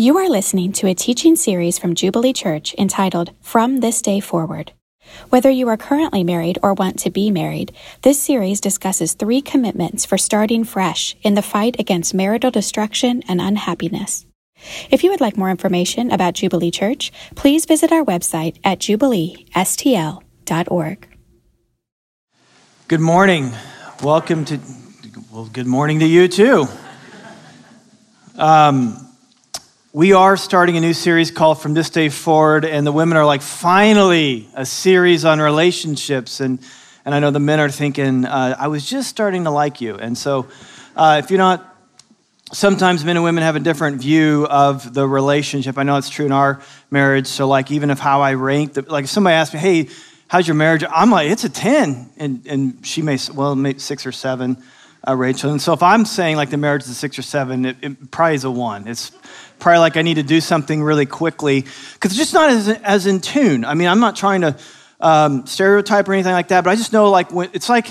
You are listening to a teaching series from Jubilee Church entitled From This Day Forward. Whether you are currently married or want to be married, this series discusses three commitments for starting fresh in the fight against marital destruction and unhappiness. If you would like more information about Jubilee Church, please visit our website at jubileestl.org. Good morning. Welcome to, well, good morning to you too. Um, we are starting a new series called From This Day Forward, and the women are like, finally, a series on relationships. And, and I know the men are thinking, uh, I was just starting to like you. And so, uh, if you're not, sometimes men and women have a different view of the relationship. I know it's true in our marriage. So, like, even if how I rank, the, like, if somebody asks me, hey, how's your marriage? I'm like, it's a 10. And, and she may, well, maybe six or seven. Uh, Rachel. And so if I'm saying like the marriage is a six or seven, it, it probably is a one. It's probably like I need to do something really quickly because it's just not as, as in tune. I mean, I'm not trying to um, stereotype or anything like that, but I just know like when, it's like,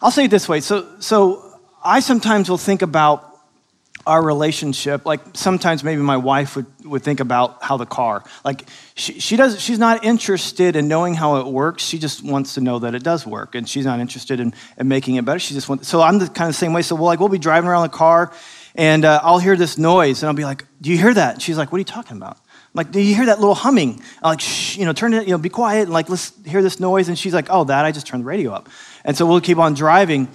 I'll say it this way. So, so I sometimes will think about our relationship like sometimes maybe my wife would, would think about how the car like she, she does she's not interested in knowing how it works she just wants to know that it does work and she's not interested in, in making it better she just wants so i'm the kind of same way so we'll like we'll be driving around the car and uh, I'll hear this noise, and I'll be like, "Do you hear that?" And she's like, "What are you talking about?" I'm like, "Do you hear that little humming?" I'm like, "Shh, you know, turn it, you know, be quiet, and like, let's hear this noise." And she's like, "Oh, that I just turned the radio up." And so we'll keep on driving,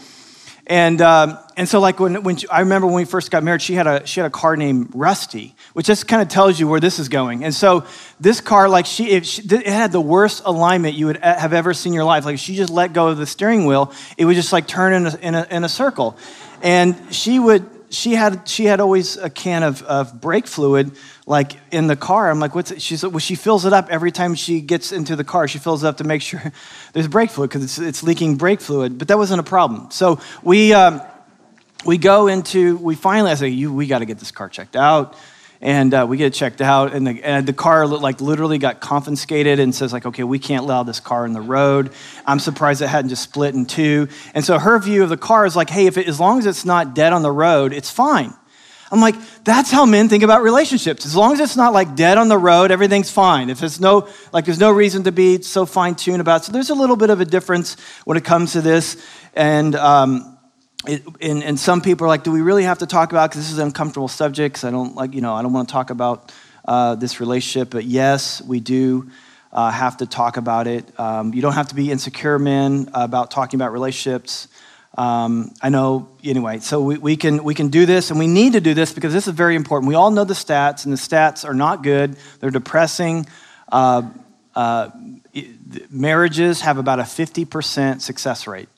and um, and so like when when she, I remember when we first got married, she had a she had a car named Rusty, which just kind of tells you where this is going. And so this car, like she, she, it had the worst alignment you would have ever seen in your life. Like if she just let go of the steering wheel, it would just like turn in a, in a, in a circle, and she would she had she had always a can of, of brake fluid like in the car. I'm like, what's it? She's well, she fills it up every time she gets into the car. She fills it up to make sure there's brake fluid because it's, it's leaking brake fluid. But that wasn't a problem. So we um, we go into we finally I say, you we got to get this car checked out and uh, we get it checked out and the, and the car like literally got confiscated and says like okay we can't allow this car in the road. I'm surprised it hadn't just split in two. And so her view of the car is like hey if it, as long as it's not dead on the road it's fine. I'm like that's how men think about relationships. As long as it's not like dead on the road everything's fine. If it's no like there's no reason to be so fine-tuned about it. so there's a little bit of a difference when it comes to this. And um, it, and, and some people are like, do we really have to talk about? Because this is an uncomfortable subject. I don't like, you know, I don't want to talk about uh, this relationship. But yes, we do uh, have to talk about it. Um, you don't have to be insecure, men, about talking about relationships. Um, I know, anyway. So we, we can we can do this, and we need to do this because this is very important. We all know the stats, and the stats are not good. They're depressing. Uh, uh marriages have about a 50% success rate.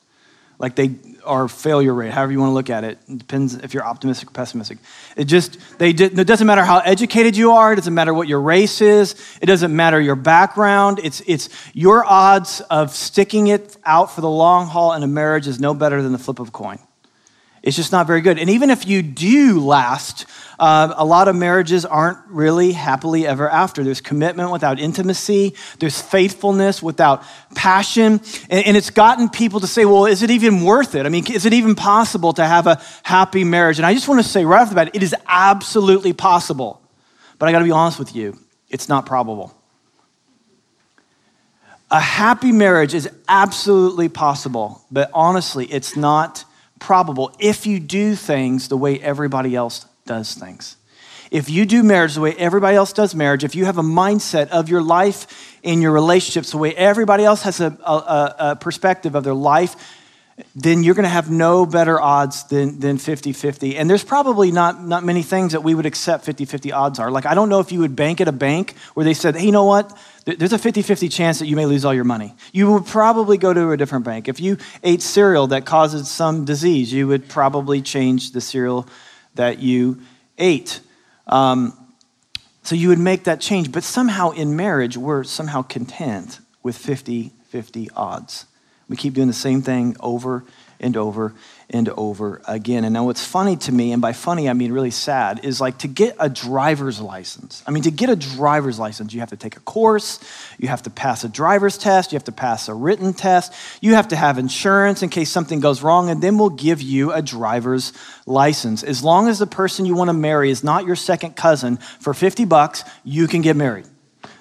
Like they or failure rate, however you want to look at it. It depends if you're optimistic or pessimistic. It just, they it doesn't matter how educated you are, it doesn't matter what your race is, it doesn't matter your background. It's, it's your odds of sticking it out for the long haul in a marriage is no better than the flip of a coin. It's just not very good. And even if you do last, uh, a lot of marriages aren't really happily ever after. There's commitment without intimacy, there's faithfulness without passion. And, and, it's gotten people to say, well, is it even worth it? I mean, is it even possible to have a happy marriage? And I just want to say right off the bat, it is absolutely possible. But I got to be honest with you, it's not probable. A happy marriage is absolutely possible, but honestly, it's not probable if you do things the way everybody else does things. If you do marriage the way everybody else does marriage, if you have a mindset of your life and your relationships the way everybody else has a, a, a perspective of their life, then you're going to have no better odds than, than 50-50 and there's probably not, not many things that we would accept 50-50 odds are like i don't know if you would bank at a bank where they said hey you know what there's a 50 50 chance that you may lose all your money. You would probably go to a different bank. If you ate cereal that causes some disease, you would probably change the cereal that you ate. Um, so you would make that change. But somehow in marriage, we're somehow content with 50 50 odds. We keep doing the same thing over and over and over again. And now, what's funny to me, and by funny I mean really sad, is like to get a driver's license. I mean, to get a driver's license, you have to take a course, you have to pass a driver's test, you have to pass a written test, you have to have insurance in case something goes wrong, and then we'll give you a driver's license. As long as the person you want to marry is not your second cousin, for 50 bucks, you can get married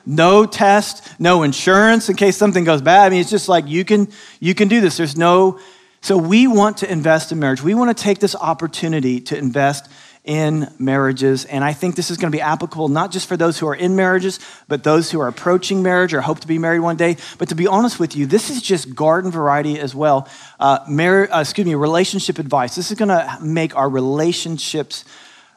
no test, no insurance in case something goes bad. I mean, it's just like you can you can do this. There's no so we want to invest in marriage. We want to take this opportunity to invest in marriages. And I think this is going to be applicable not just for those who are in marriages, but those who are approaching marriage or hope to be married one day. But to be honest with you, this is just garden variety as well. Uh, mar- uh, excuse me, relationship advice. This is going to make our relationships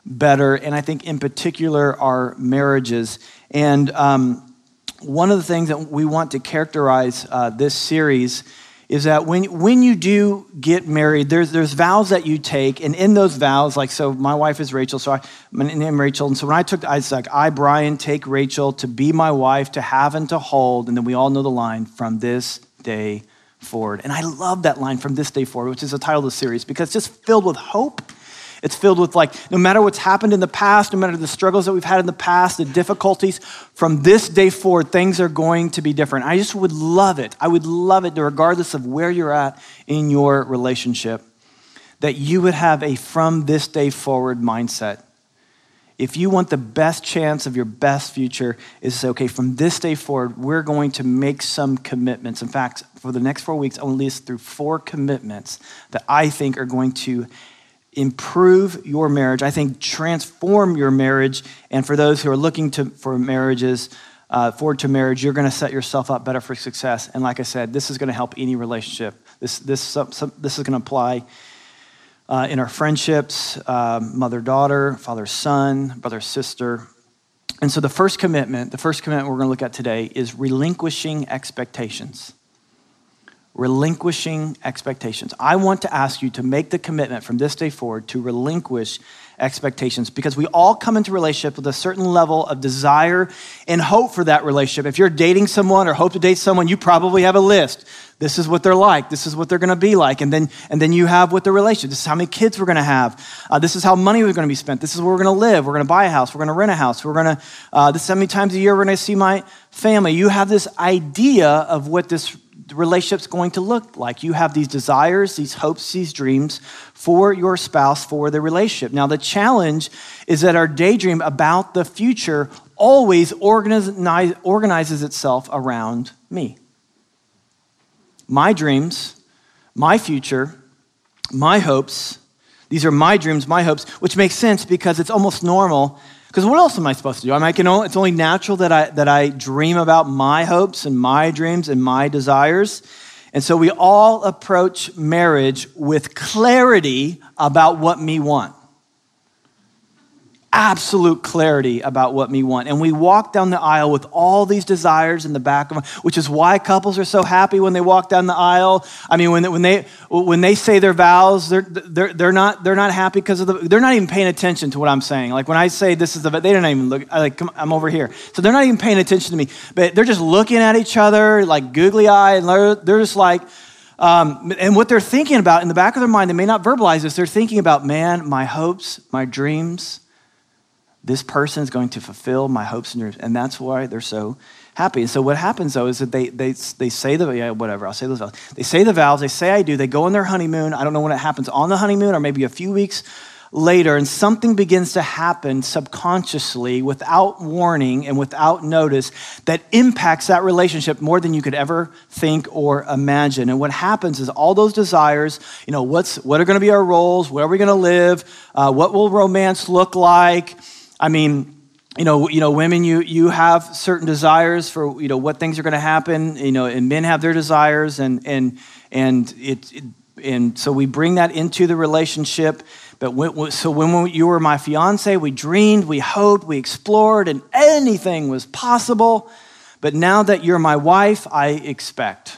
better, and I think in particular our marriages. And um, one of the things that we want to characterize uh, this series is that when, when you do get married, there's, there's vows that you take, and in those vows, like, so my wife is Rachel, so I, my name Rachel, and so when I took, I was I, Brian, take Rachel to be my wife, to have and to hold, and then we all know the line, from this day forward. And I love that line, from this day forward, which is the title of the series, because it's just filled with hope it's filled with like, no matter what's happened in the past, no matter the struggles that we've had in the past, the difficulties, from this day forward, things are going to be different. I just would love it. I would love it, regardless of where you're at in your relationship, that you would have a from this day forward mindset. If you want the best chance of your best future, is say, okay, from this day forward, we're going to make some commitments. In fact, for the next four weeks, I will list through four commitments that I think are going to improve your marriage. I think transform your marriage. And for those who are looking to, for marriages, uh, forward to marriage, you're going to set yourself up better for success. And like I said, this is going to help any relationship. This, this, some, some, this is going to apply uh, in our friendships, uh, mother daughter, father son, brother sister. And so the first commitment, the first commitment we're going to look at today is relinquishing expectations relinquishing expectations. I want to ask you to make the commitment from this day forward to relinquish expectations because we all come into relationship with a certain level of desire and hope for that relationship. If you're dating someone or hope to date someone, you probably have a list. This is what they're like. This is what they're going to be like. And then, and then you have what the relationship. This is how many kids we're going to have. Uh, this is how money we're going to be spent. This is where we're going to live. We're going to buy a house. We're going to rent a house. We're going to, uh, this is how many times a year we're going to see my family. You have this idea of what this the relationship's going to look like. You have these desires, these hopes, these dreams for your spouse, for the relationship. Now, the challenge is that our daydream about the future always organize, organizes itself around me. My dreams, my future, my hopes, these are my dreams, my hopes, which makes sense because it's almost normal because what else am I supposed to do? I mean, I can only, it's only natural that I, that I dream about my hopes and my dreams and my desires. And so we all approach marriage with clarity about what me want absolute clarity about what we want. And we walk down the aisle with all these desires in the back of them, which is why couples are so happy when they walk down the aisle. I mean, when, when, they, when they say their vows, they're, they're, they're, not, they're not happy because of the, they're not even paying attention to what I'm saying. Like when I say this is the, they don't even look, like, I'm over here. So they're not even paying attention to me, but they're just looking at each other like googly eye and they're, they're just like, um, and what they're thinking about in the back of their mind, they may not verbalize this, they're thinking about, man, my hopes, my dreams, this person is going to fulfill my hopes and dreams. And that's why they're so happy. And so what happens though is that they, they, they say the, yeah, whatever, I'll say those vows. They say the vows, they say I do, they go on their honeymoon. I don't know when it happens on the honeymoon or maybe a few weeks later, and something begins to happen subconsciously without warning and without notice that impacts that relationship more than you could ever think or imagine. And what happens is all those desires, you know, what's, what are going to be our roles? Where are we going to live? Uh, what will romance look like? I mean, you know, you know, women, you you have certain desires for you know what things are going to happen. You know, and men have their desires, and and and it, it and so we bring that into the relationship. But when, so when you were my fiance, we dreamed, we hoped, we explored, and anything was possible. But now that you're my wife, I expect.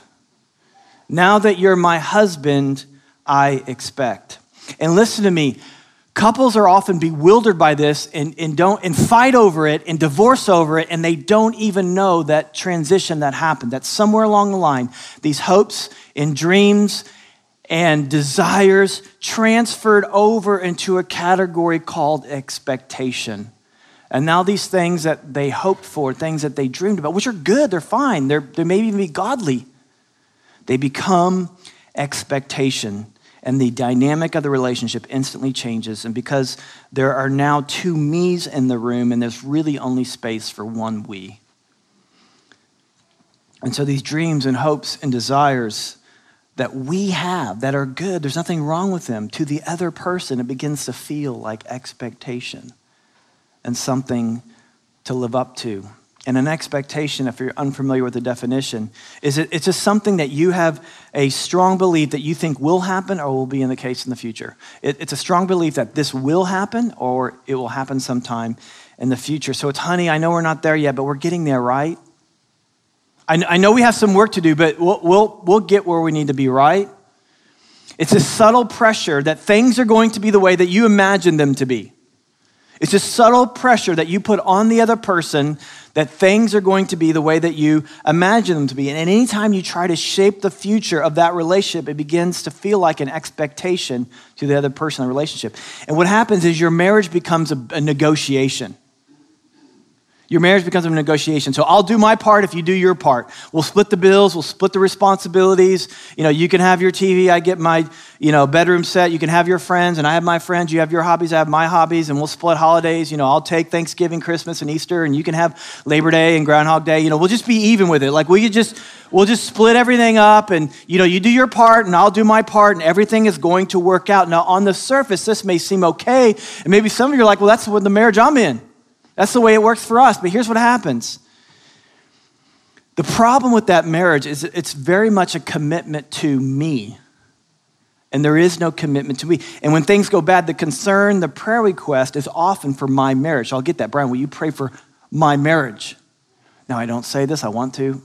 Now that you're my husband, I expect. And listen to me, Couples are often bewildered by this and, and don't and fight over it and divorce over it, and they don't even know that transition that happened. That somewhere along the line, these hopes and dreams and desires transferred over into a category called expectation. And now these things that they hoped for, things that they dreamed about, which are good, they're fine, they're, they may even be godly, they become expectation. And the dynamic of the relationship instantly changes. And because there are now two me's in the room, and there's really only space for one we. And so these dreams and hopes and desires that we have that are good, there's nothing wrong with them. To the other person, it begins to feel like expectation and something to live up to. And an expectation, if you're unfamiliar with the definition, is it, it's just something that you have a strong belief that you think will happen or will be in the case in the future. It, it's a strong belief that this will happen or it will happen sometime in the future. So it's, honey, I know we're not there yet, but we're getting there, right? I, I know we have some work to do, but we'll, we'll, we'll get where we need to be, right? It's a subtle pressure that things are going to be the way that you imagine them to be. It's a subtle pressure that you put on the other person that things are going to be the way that you imagine them to be. And anytime you try to shape the future of that relationship, it begins to feel like an expectation to the other person in the relationship. And what happens is your marriage becomes a, a negotiation. Your marriage becomes a negotiation. So I'll do my part if you do your part. We'll split the bills, we'll split the responsibilities. You know, you can have your TV, I get my, you know, bedroom set. You can have your friends and I have my friends. You have your hobbies, I have my hobbies, and we'll split holidays. You know, I'll take Thanksgiving, Christmas, and Easter, and you can have Labor Day and Groundhog Day. You know, we'll just be even with it. Like we could just we'll just split everything up and you know, you do your part and I'll do my part and everything is going to work out. Now on the surface, this may seem okay. And maybe some of you are like, well, that's what the marriage I'm in. That's the way it works for us. But here's what happens the problem with that marriage is it's very much a commitment to me. And there is no commitment to me. And when things go bad, the concern, the prayer request is often for my marriage. I'll get that. Brian, will you pray for my marriage? Now, I don't say this, I want to.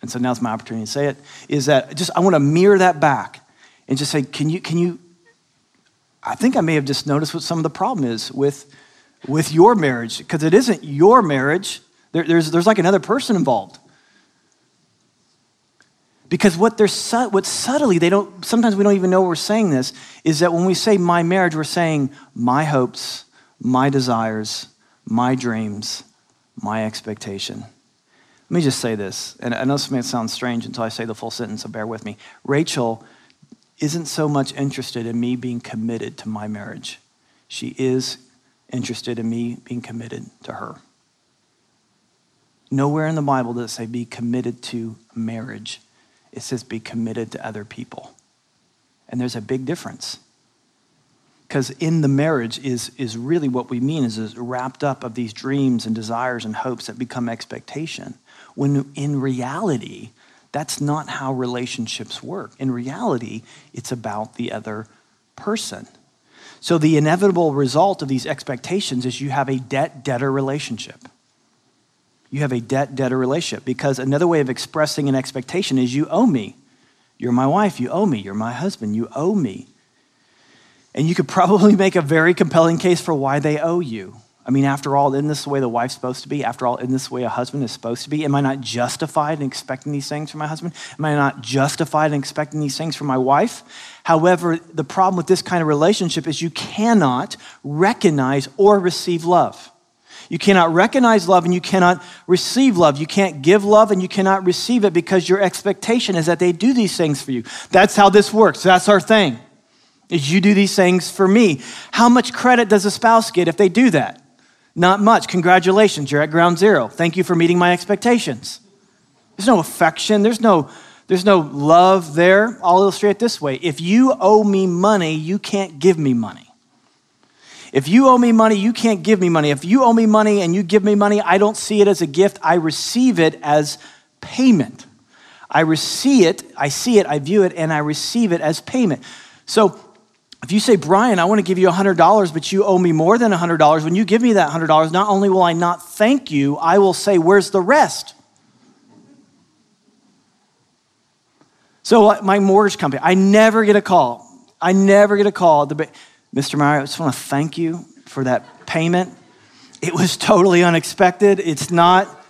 And so now's my opportunity to say it. Is that just, I want to mirror that back and just say, can you, can you, I think I may have just noticed what some of the problem is with with your marriage because it isn't your marriage. There, there's, there's like another person involved. Because what they're what subtly they don't sometimes we don't even know we're saying this is that when we say my marriage, we're saying my hopes, my desires, my dreams, my expectation. Let me just say this, and I know this may sound strange until I say the full sentence, so bear with me. Rachel isn't so much interested in me being committed to my marriage. She is interested in me being committed to her. Nowhere in the Bible does it say be committed to marriage. It says be committed to other people. And there's a big difference. Because in the marriage is, is really what we mean is, is wrapped up of these dreams and desires and hopes that become expectation. When in reality, that's not how relationships work. In reality, it's about the other person. So, the inevitable result of these expectations is you have a debt debtor relationship. You have a debt debtor relationship because another way of expressing an expectation is you owe me. You're my wife, you owe me. You're my husband, you owe me. And you could probably make a very compelling case for why they owe you. I mean, after all, isn't this the way the wife's supposed to be? After all, isn't this the way a husband is supposed to be? Am I not justified in expecting these things from my husband? Am I not justified in expecting these things from my wife? However, the problem with this kind of relationship is you cannot recognize or receive love. You cannot recognize love and you cannot receive love. You can't give love and you cannot receive it because your expectation is that they do these things for you. That's how this works. That's our thing. Is you do these things for me. How much credit does a spouse get if they do that? Not much. Congratulations, you're at ground zero. Thank you for meeting my expectations. There's no affection, there's no there's no love there. I'll illustrate it this way. If you owe me money, you can't give me money. If you owe me money, you can't give me money. If you owe me money and you give me money, I don't see it as a gift. I receive it as payment. I receive it, I see it, I view it, and I receive it as payment. So if you say, Brian, I want to give you $100, but you owe me more than $100, when you give me that $100, not only will I not thank you, I will say, Where's the rest? So, uh, my mortgage company, I never get a call. I never get a call. Mr. Meyer, I just want to thank you for that payment. It was totally unexpected. It's not,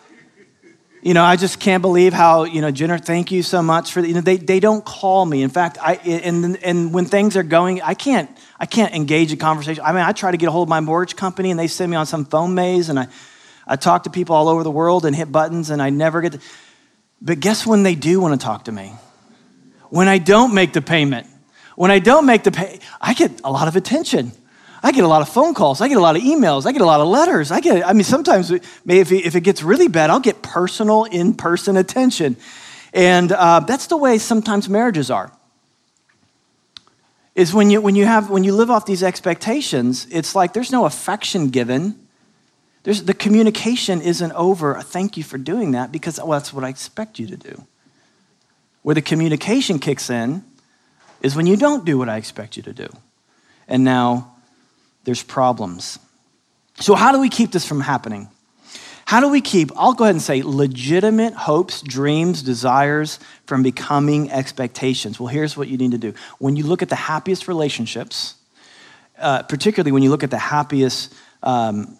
You know, I just can't believe how, you know, Jenner, thank you so much for, the, you know, they, they don't call me. In fact, I, and, and when things are going, I can't, I can't engage in conversation. I mean, I try to get a hold of my mortgage company and they send me on some phone maze and I, I talk to people all over the world and hit buttons and I never get to, but guess when they do want to talk to me? When I don't make the payment. When I don't make the pay, I get a lot of attention. I get a lot of phone calls. I get a lot of emails. I get a lot of letters. I get, I mean, sometimes if it, gets really bad, I'll get personal, in person attention. And uh, that's the way sometimes marriages are. Is when you, when, you have, when you live off these expectations, it's like there's no affection given. There's, the communication isn't over. Thank you for doing that because well, that's what I expect you to do. Where the communication kicks in is when you don't do what I expect you to do. And now there's problems. So, how do we keep this from happening? How do we keep, I'll go ahead and say, legitimate hopes, dreams, desires from becoming expectations? Well, here's what you need to do. When you look at the happiest relationships, uh, particularly when you look at the happiest um,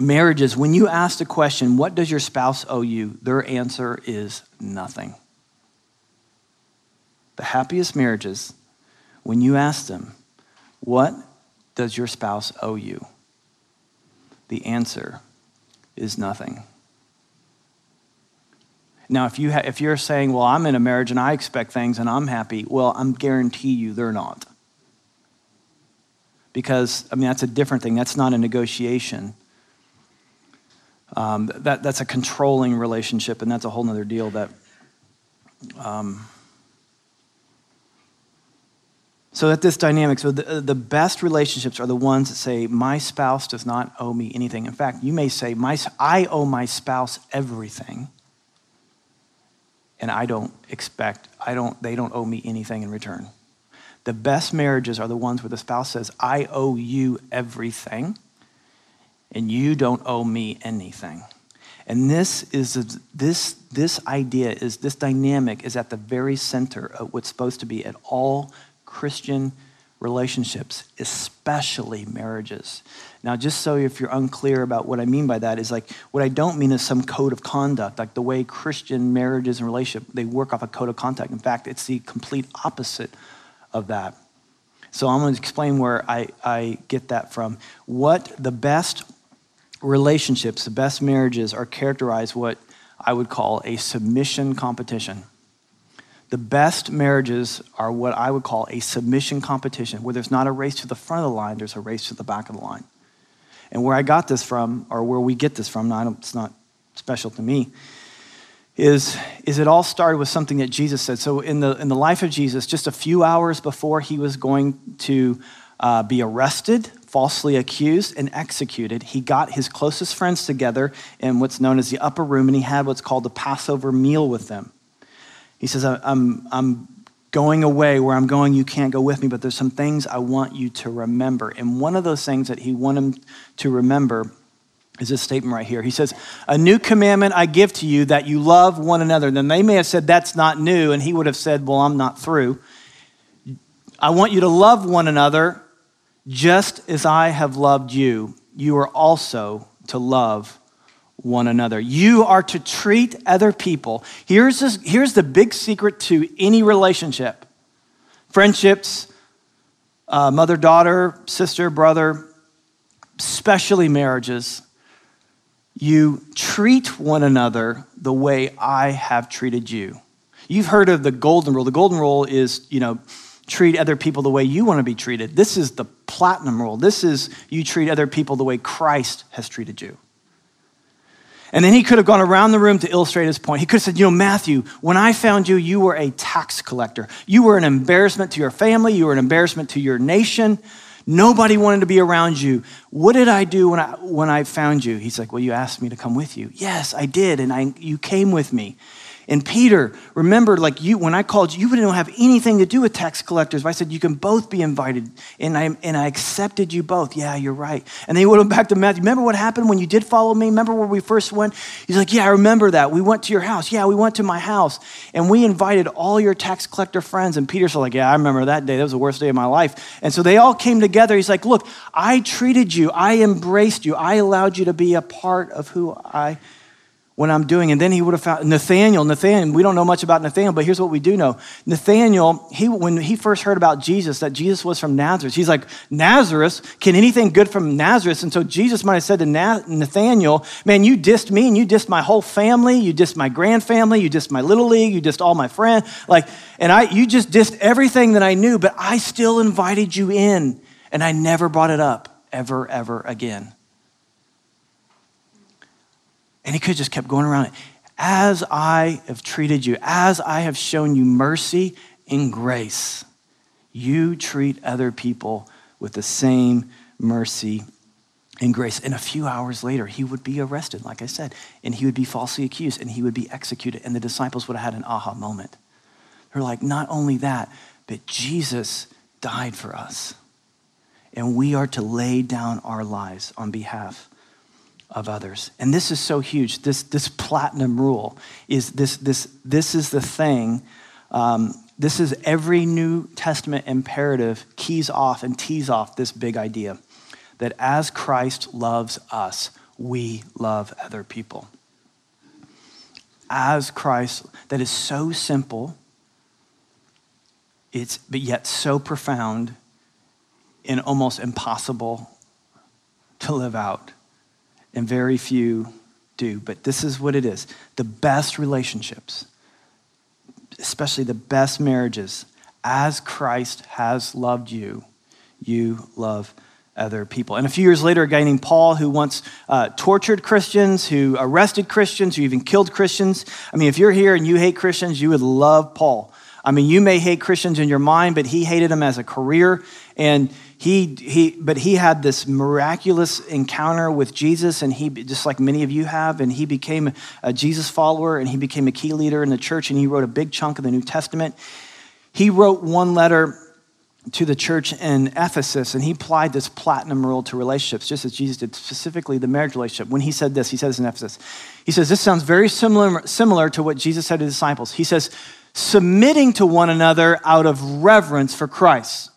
marriages, when you ask the question, What does your spouse owe you? their answer is nothing. The happiest marriages, when you ask them, What does your spouse owe you? The answer is nothing. Now, if, you ha- if you're saying, well, I'm in a marriage and I expect things and I'm happy, well, I'm guarantee you they're not. Because, I mean, that's a different thing. That's not a negotiation. Um, that, that's a controlling relationship, and that's a whole other deal that um, So that this dynamic, so the, uh, the best relationships are the ones that say, my spouse does not owe me anything. In fact, you may say, my, I owe my spouse everything, and I don't expect, I don't, they don't owe me anything in return. The best marriages are the ones where the spouse says, I owe you everything, and you don't owe me anything. And this is this this idea is this dynamic is at the very center of what's supposed to be at all Christian relationships, especially marriages. Now, just so if you're unclear about what I mean by that, is like what I don't mean is some code of conduct, like the way Christian marriages and relationships they work off a code of conduct. In fact, it's the complete opposite of that. So I'm going to explain where I, I get that from. What the best relationships, the best marriages are characterized what I would call a submission competition. The best marriages are what I would call a submission competition, where there's not a race to the front of the line, there's a race to the back of the line. And where I got this from, or where we get this from, now it's not special to me, is, is it all started with something that Jesus said. So in the, in the life of Jesus, just a few hours before he was going to uh, be arrested, falsely accused, and executed, he got his closest friends together in what's known as the upper room, and he had what's called the Passover meal with them. He says, I'm, I'm going away where I'm going, you can't go with me, but there's some things I want you to remember. And one of those things that he wanted him to remember is this statement right here. He says, A new commandment I give to you that you love one another. Then they may have said, That's not new. And he would have said, Well, I'm not through. I want you to love one another just as I have loved you. You are also to love one another. You are to treat other people. Here's, this, here's the big secret to any relationship friendships, uh, mother, daughter, sister, brother, especially marriages. You treat one another the way I have treated you. You've heard of the golden rule. The golden rule is, you know, treat other people the way you want to be treated. This is the platinum rule. This is you treat other people the way Christ has treated you. And then he could have gone around the room to illustrate his point. He could have said, You know, Matthew, when I found you, you were a tax collector. You were an embarrassment to your family. You were an embarrassment to your nation. Nobody wanted to be around you. What did I do when I, when I found you? He's like, Well, you asked me to come with you. Yes, I did. And I, you came with me. And Peter, remember, like you, when I called you, you didn't have anything to do with tax collectors. I said, you can both be invited. And I, and I accepted you both. Yeah, you're right. And then he went back to Matthew. Remember what happened when you did follow me? Remember where we first went? He's like, yeah, I remember that. We went to your house. Yeah, we went to my house. And we invited all your tax collector friends. And Peter's like, yeah, I remember that day. That was the worst day of my life. And so they all came together. He's like, look, I treated you. I embraced you. I allowed you to be a part of who I when I'm doing. And then he would have found Nathaniel. Nathaniel, we don't know much about Nathaniel, but here's what we do know. Nathaniel, he, when he first heard about Jesus, that Jesus was from Nazareth, he's like, Nazareth? Can anything good from Nazareth? And so Jesus might have said to Nathaniel, Man, you dissed me and you dissed my whole family. You dissed my grand family. You dissed my little league. You dissed all my friends. Like, and I, you just dissed everything that I knew, but I still invited you in and I never brought it up ever, ever again. And he could have just kept going around it. As I have treated you, as I have shown you mercy and grace, you treat other people with the same mercy and grace. And a few hours later, he would be arrested, like I said, and he would be falsely accused and he would be executed. And the disciples would have had an aha moment. They're like, not only that, but Jesus died for us. And we are to lay down our lives on behalf of others. And this is so huge. This, this platinum rule is this, this, this is the thing. Um, this is every New Testament imperative keys off and tees off this big idea that as Christ loves us, we love other people. As Christ, that is so simple, it's but yet so profound and almost impossible to live out and very few do. But this is what it is the best relationships, especially the best marriages, as Christ has loved you, you love other people. And a few years later, a guy named Paul, who once uh, tortured Christians, who arrested Christians, who even killed Christians. I mean, if you're here and you hate Christians, you would love Paul. I mean, you may hate Christians in your mind, but he hated them as a career. And he, he, but he had this miraculous encounter with Jesus, and he, just like many of you have, and he became a Jesus follower, and he became a key leader in the church, and he wrote a big chunk of the New Testament. He wrote one letter to the church in Ephesus, and he applied this platinum rule to relationships, just as Jesus did, specifically the marriage relationship. When he said this, he says in Ephesus, he says, This sounds very similar, similar to what Jesus said to the disciples. He says, Submitting to one another out of reverence for Christ.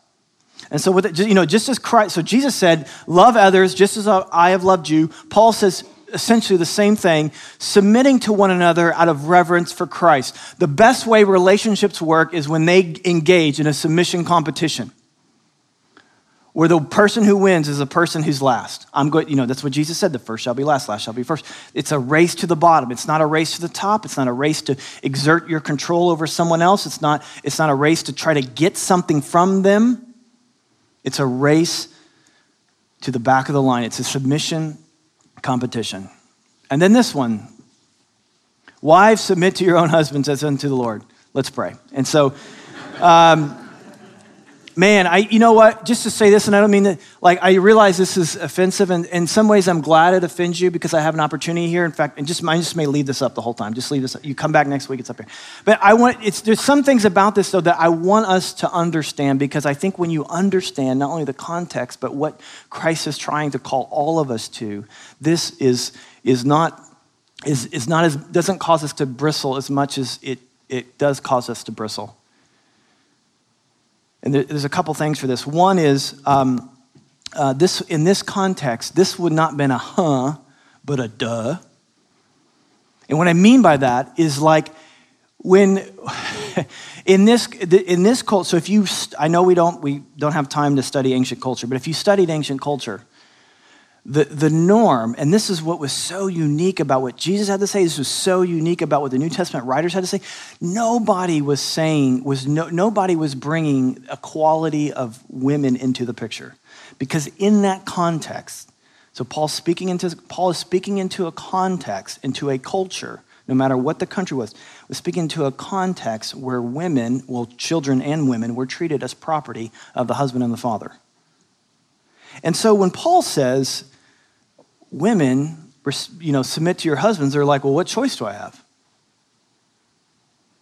And so, with it, you know, just as Christ, so Jesus said, love others just as I have loved you. Paul says essentially the same thing, submitting to one another out of reverence for Christ. The best way relationships work is when they engage in a submission competition. Where the person who wins is the person who's last. I'm good, you know, that's what Jesus said the first shall be last, last shall be first. It's a race to the bottom. It's not a race to the top. It's not a race to exert your control over someone else. It's not, it's not a race to try to get something from them. It's a race to the back of the line, it's a submission competition. And then this one Wives, submit to your own husbands as unto the Lord. Let's pray. And so, um, man, I, you know what? Just to say this, and I don't mean that, like, I realize this is offensive, and in some ways I'm glad it offends you because I have an opportunity here. In fact, and just, I just may leave this up the whole time. Just leave this up. You come back next week, it's up here. But I want, it's, there's some things about this, though, that I want us to understand because I think when you understand not only the context, but what Christ is trying to call all of us to, this is, is not, is, is not as, doesn't cause us to bristle as much as it, it does cause us to bristle. And there's a couple things for this. One is um, uh, this in this context, this would not have been a huh, but a duh. And what I mean by that is like when in this in this culture. So if you, I know we don't we don't have time to study ancient culture, but if you studied ancient culture, the, the norm, and this is what was so unique about what Jesus had to say, this was so unique about what the New Testament writers had to say. Nobody was saying, was no, nobody was bringing equality of women into the picture. Because in that context, so Paul's speaking into, Paul is speaking into a context, into a culture, no matter what the country was, was speaking to a context where women, well, children and women, were treated as property of the husband and the father. And so when Paul says, women, you know, submit to your husbands, they're like, well, what choice do I have?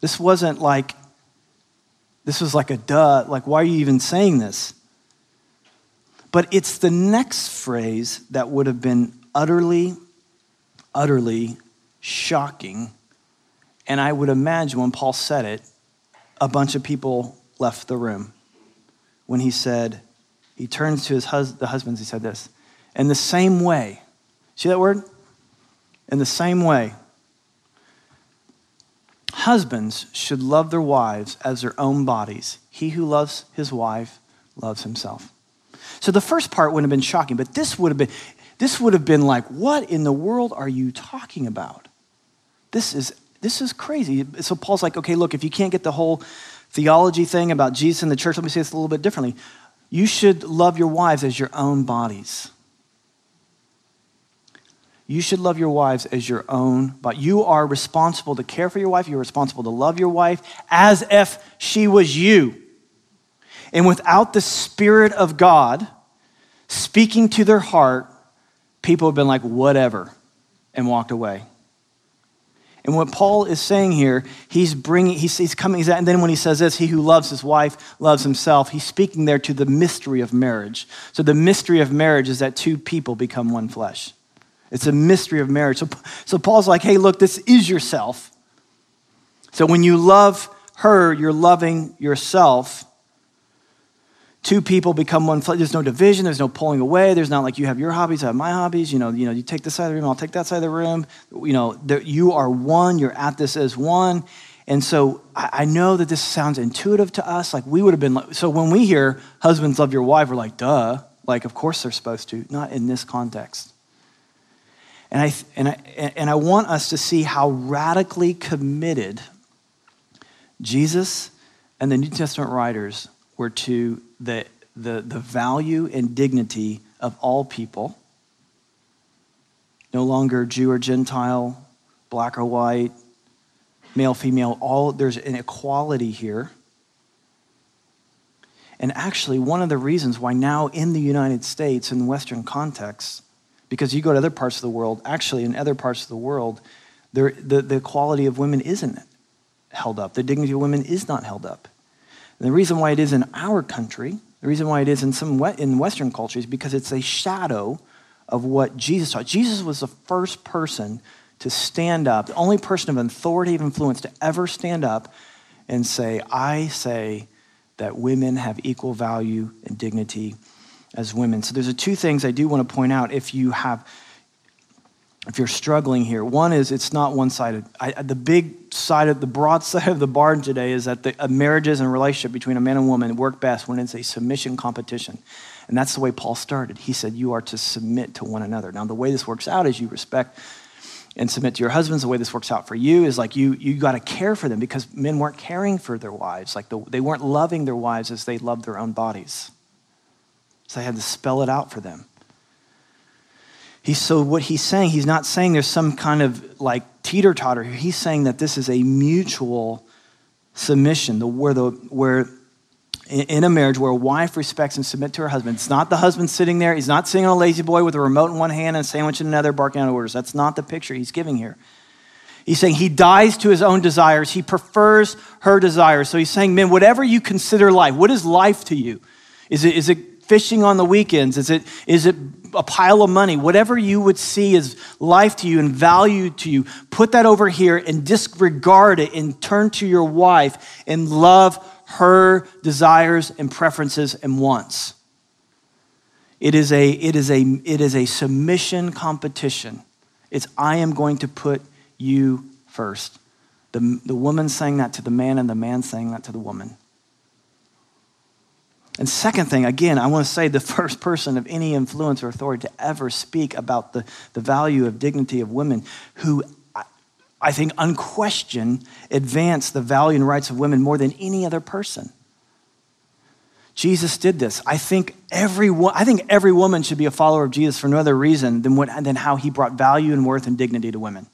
This wasn't like, this was like a duh, like, why are you even saying this? But it's the next phrase that would have been utterly, utterly shocking. And I would imagine when Paul said it, a bunch of people left the room. When he said, he turns to his hus- the husbands, he said this, in the same way, See that word? In the same way, husbands should love their wives as their own bodies. He who loves his wife loves himself. So the first part wouldn't have been shocking, but this would have been this would have been like, what in the world are you talking about? This is this is crazy. So Paul's like, okay, look, if you can't get the whole theology thing about Jesus and the church, let me say this a little bit differently. You should love your wives as your own bodies. You should love your wives as your own, but you are responsible to care for your wife. You're responsible to love your wife as if she was you. And without the Spirit of God speaking to their heart, people have been like, whatever, and walked away. And what Paul is saying here, he's bringing, he's, he's coming, and then when he says this, he who loves his wife loves himself, he's speaking there to the mystery of marriage. So the mystery of marriage is that two people become one flesh. It's a mystery of marriage. So, so Paul's like, hey, look, this is yourself. So when you love her, you're loving yourself. Two people become one flesh. There's no division. There's no pulling away. There's not like you have your hobbies, I have my hobbies. You know, you know, you take this side of the room, I'll take that side of the room. You know, you are one. You're at this as one. And so I know that this sounds intuitive to us. Like we would have been like, so when we hear husbands love your wife, we're like, duh. Like, of course they're supposed to. Not in this context. And I, and, I, and I want us to see how radically committed Jesus and the New Testament writers were to the, the, the value and dignity of all people. No longer Jew or Gentile, black or white, male, female, all there's an equality here. And actually, one of the reasons why now in the United States, in Western context, because you go to other parts of the world, actually, in other parts of the world, the, the equality of women isn't held up. The dignity of women is not held up. And the reason why it is in our country, the reason why it is in some in Western cultures, because it's a shadow of what Jesus taught. Jesus was the first person to stand up, the only person of authority of influence to ever stand up and say, I say that women have equal value and dignity as women. So there's a two things I do want to point out if you have if you're struggling here. One is it's not one-sided. I, the big side of the broad side of the barn today is that the uh, marriages and relationship between a man and woman work best when it's a submission competition. And that's the way Paul started. He said, You are to submit to one another. Now, the way this works out is you respect and submit to your husbands. The way this works out for you is like you, you got to care for them because men weren't caring for their wives. Like the, they weren't loving their wives as they loved their own bodies. So I had to spell it out for them. He's, so what he's saying, he's not saying there's some kind of like teeter totter. He's saying that this is a mutual submission, the, where, the, where in a marriage where a wife respects and submits to her husband. It's not the husband sitting there. He's not sitting on a La-Z-Boy with a remote in one hand and a sandwich in another, barking out orders. That's not the picture he's giving here. He's saying he dies to his own desires. He prefers her desires. So he's saying, men, whatever you consider life, what is life to you? Is it, is it fishing on the weekends? Is it, is it a pile of money? Whatever you would see as life to you and value to you, put that over here and disregard it and turn to your wife and love her desires and preferences and wants. It is a, it is a, it is a submission competition. It's I am going to put you first. The, the woman saying that to the man, and the man saying that to the woman. And second thing, again, I want to say the first person of any influence or authority to ever speak about the, the value of dignity of women who I think unquestioned advanced the value and rights of women more than any other person. Jesus did this. I think every, I think every woman should be a follower of Jesus for no other reason than, what, than how he brought value and worth and dignity to women.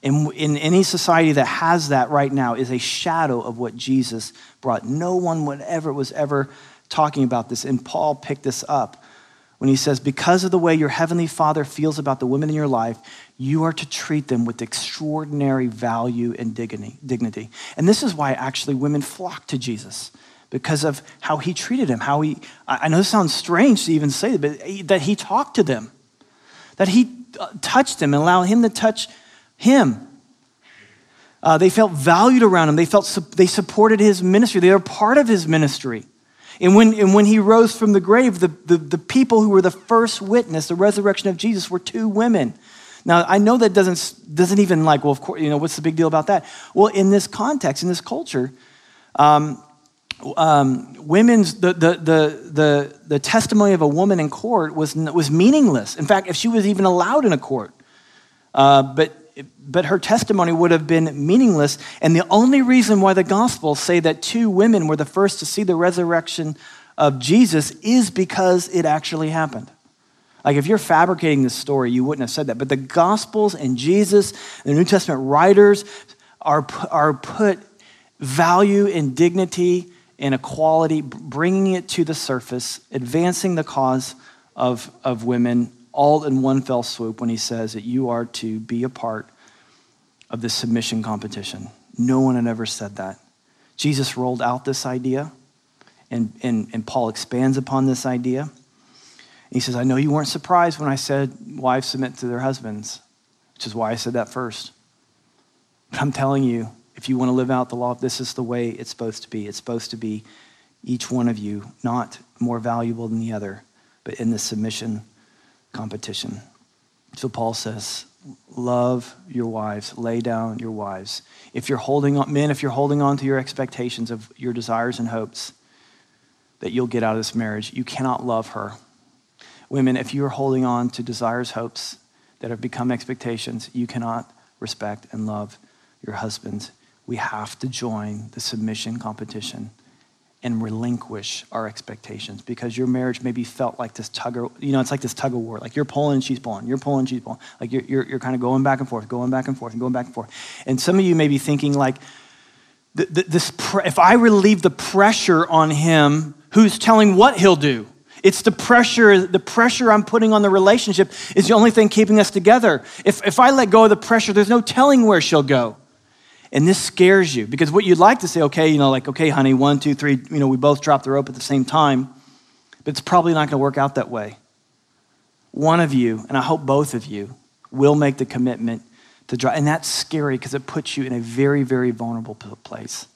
In, in any society that has that right now is a shadow of what Jesus brought. No one would ever was ever talking about this. And Paul picked this up when he says, Because of the way your heavenly Father feels about the women in your life, you are to treat them with extraordinary value and dignity. And this is why actually women flock to Jesus because of how he treated him, how he, I know this sounds strange to even say but that he talked to them, that he uh, touched them and allowed him to touch him. Uh, they felt valued around him. They felt su- they supported his ministry. They were part of his ministry. And when, and when he rose from the grave, the, the, the people who were the first witness, the resurrection of Jesus, were two women Now, I know that doesn't, doesn't even like, well, of course, you know, what's the big deal about that? Well, in this context, in this culture, um, um, women's, the, the, the, the, the testimony of a woman in court was, was meaningless. In fact, if she was even allowed in a court, uh, but, but her testimony would have been meaningless. And the only reason why the Gospels say that two women were the first to see the resurrection of Jesus is because it actually happened. Like if you're fabricating this story, you wouldn't have said that. But the Gospels and Jesus, the New Testament writers, are, are put value and dignity and equality, bringing it to the surface, advancing the cause of, of women all in one fell swoop when he says that you are to be a part of the submission competition. No one had ever said that. Jesus rolled out this idea, and, and, and Paul expands upon this idea. He says, I know you weren't surprised when I said wives submit to their husbands, which is why I said that first. But I'm telling you, if you want to live out the law, this is the way it's supposed to be. It's supposed to be each one of you not more valuable than the other, but in the submission competition. So Paul says, love your wives, lay down your wives. If you're holding on, men, if you're holding on to your expectations of your desires and hopes that you'll get out of this marriage, you cannot love her Women, if you are holding on to desires, hopes that have become expectations, you cannot respect and love your husbands. We have to join the submission competition and relinquish our expectations because your marriage maybe felt like this tug of, you know, it's like this tug of war. Like you're pulling she's pulling, you're pulling, she's pulling. Like you're, you're, you're kind of going back and forth, going back and forth, and going back and forth. And some of you may be thinking, like, this, if I relieve the pressure on him, who's telling what he'll do? It's the pressure, the pressure I'm putting on the relationship is the only thing keeping us together. If, if I let go of the pressure, there's no telling where she'll go. And this scares you because what you'd like to say, okay, you know, like, okay, honey, one, two, three, you know, we both drop the rope at the same time, but it's probably not going to work out that way. One of you, and I hope both of you, will make the commitment to drop. And that's scary because it puts you in a very, very vulnerable place.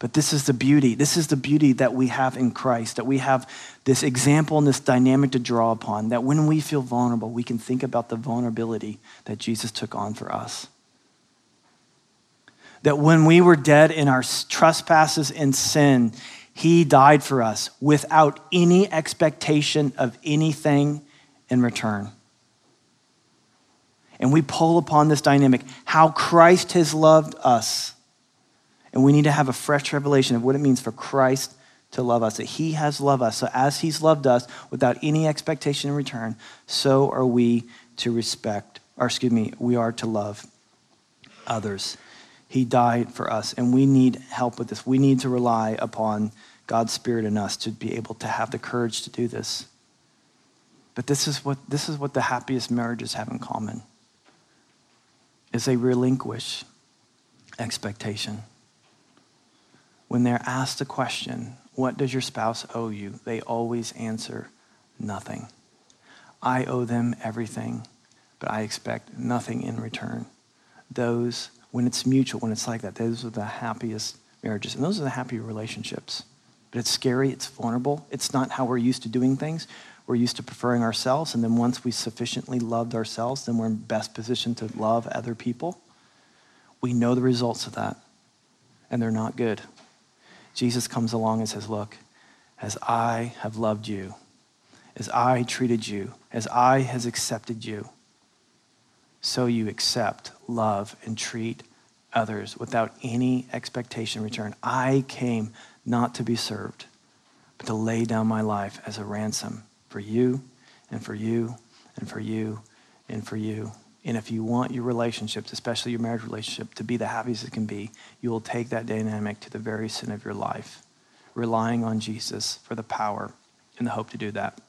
But this is the beauty. This is the beauty that we have in Christ, that we have this example and this dynamic to draw upon, that when we feel vulnerable, we can think about the vulnerability that Jesus took on for us. That when we were dead in our trespasses and sin, he died for us without any expectation of anything in return. And we pull upon this dynamic how Christ has loved us and we need to have a fresh revelation of what it means for Christ to love us, that he has loved us. So as he's loved us without any expectation in return, so are we to respect, or excuse me, we are to love others. He died for us, and we need help with this. We need to rely upon God's Spirit in us to be able to have the courage to do this. But this is what, this is what the happiest marriages have in common is they relinquish expectation when they're asked a question, What does your spouse owe you? they always answer, Nothing. I owe them everything, but I expect nothing in return. Those, when it's mutual, when it's like that, those are the happiest marriages. And those are the happy relationships. But it's scary, it's vulnerable. It's not how we're used to doing things. We're used to preferring ourselves, and then once we sufficiently loved ourselves, then we're in best position to love other people. We know the results of that, and they're not good. Jesus comes along and says, Look, as I have loved you, as I treated you, as I has accepted you, so you accept, love, and treat others without any expectation in return. I came not to be served, but to lay down my life as a ransom for you and for you and for you and for you. And if you want your relationships, especially your marriage relationship, to be the happiest it can be, you will take that dynamic to the very sin of your life, relying on Jesus for the power and the hope to do that.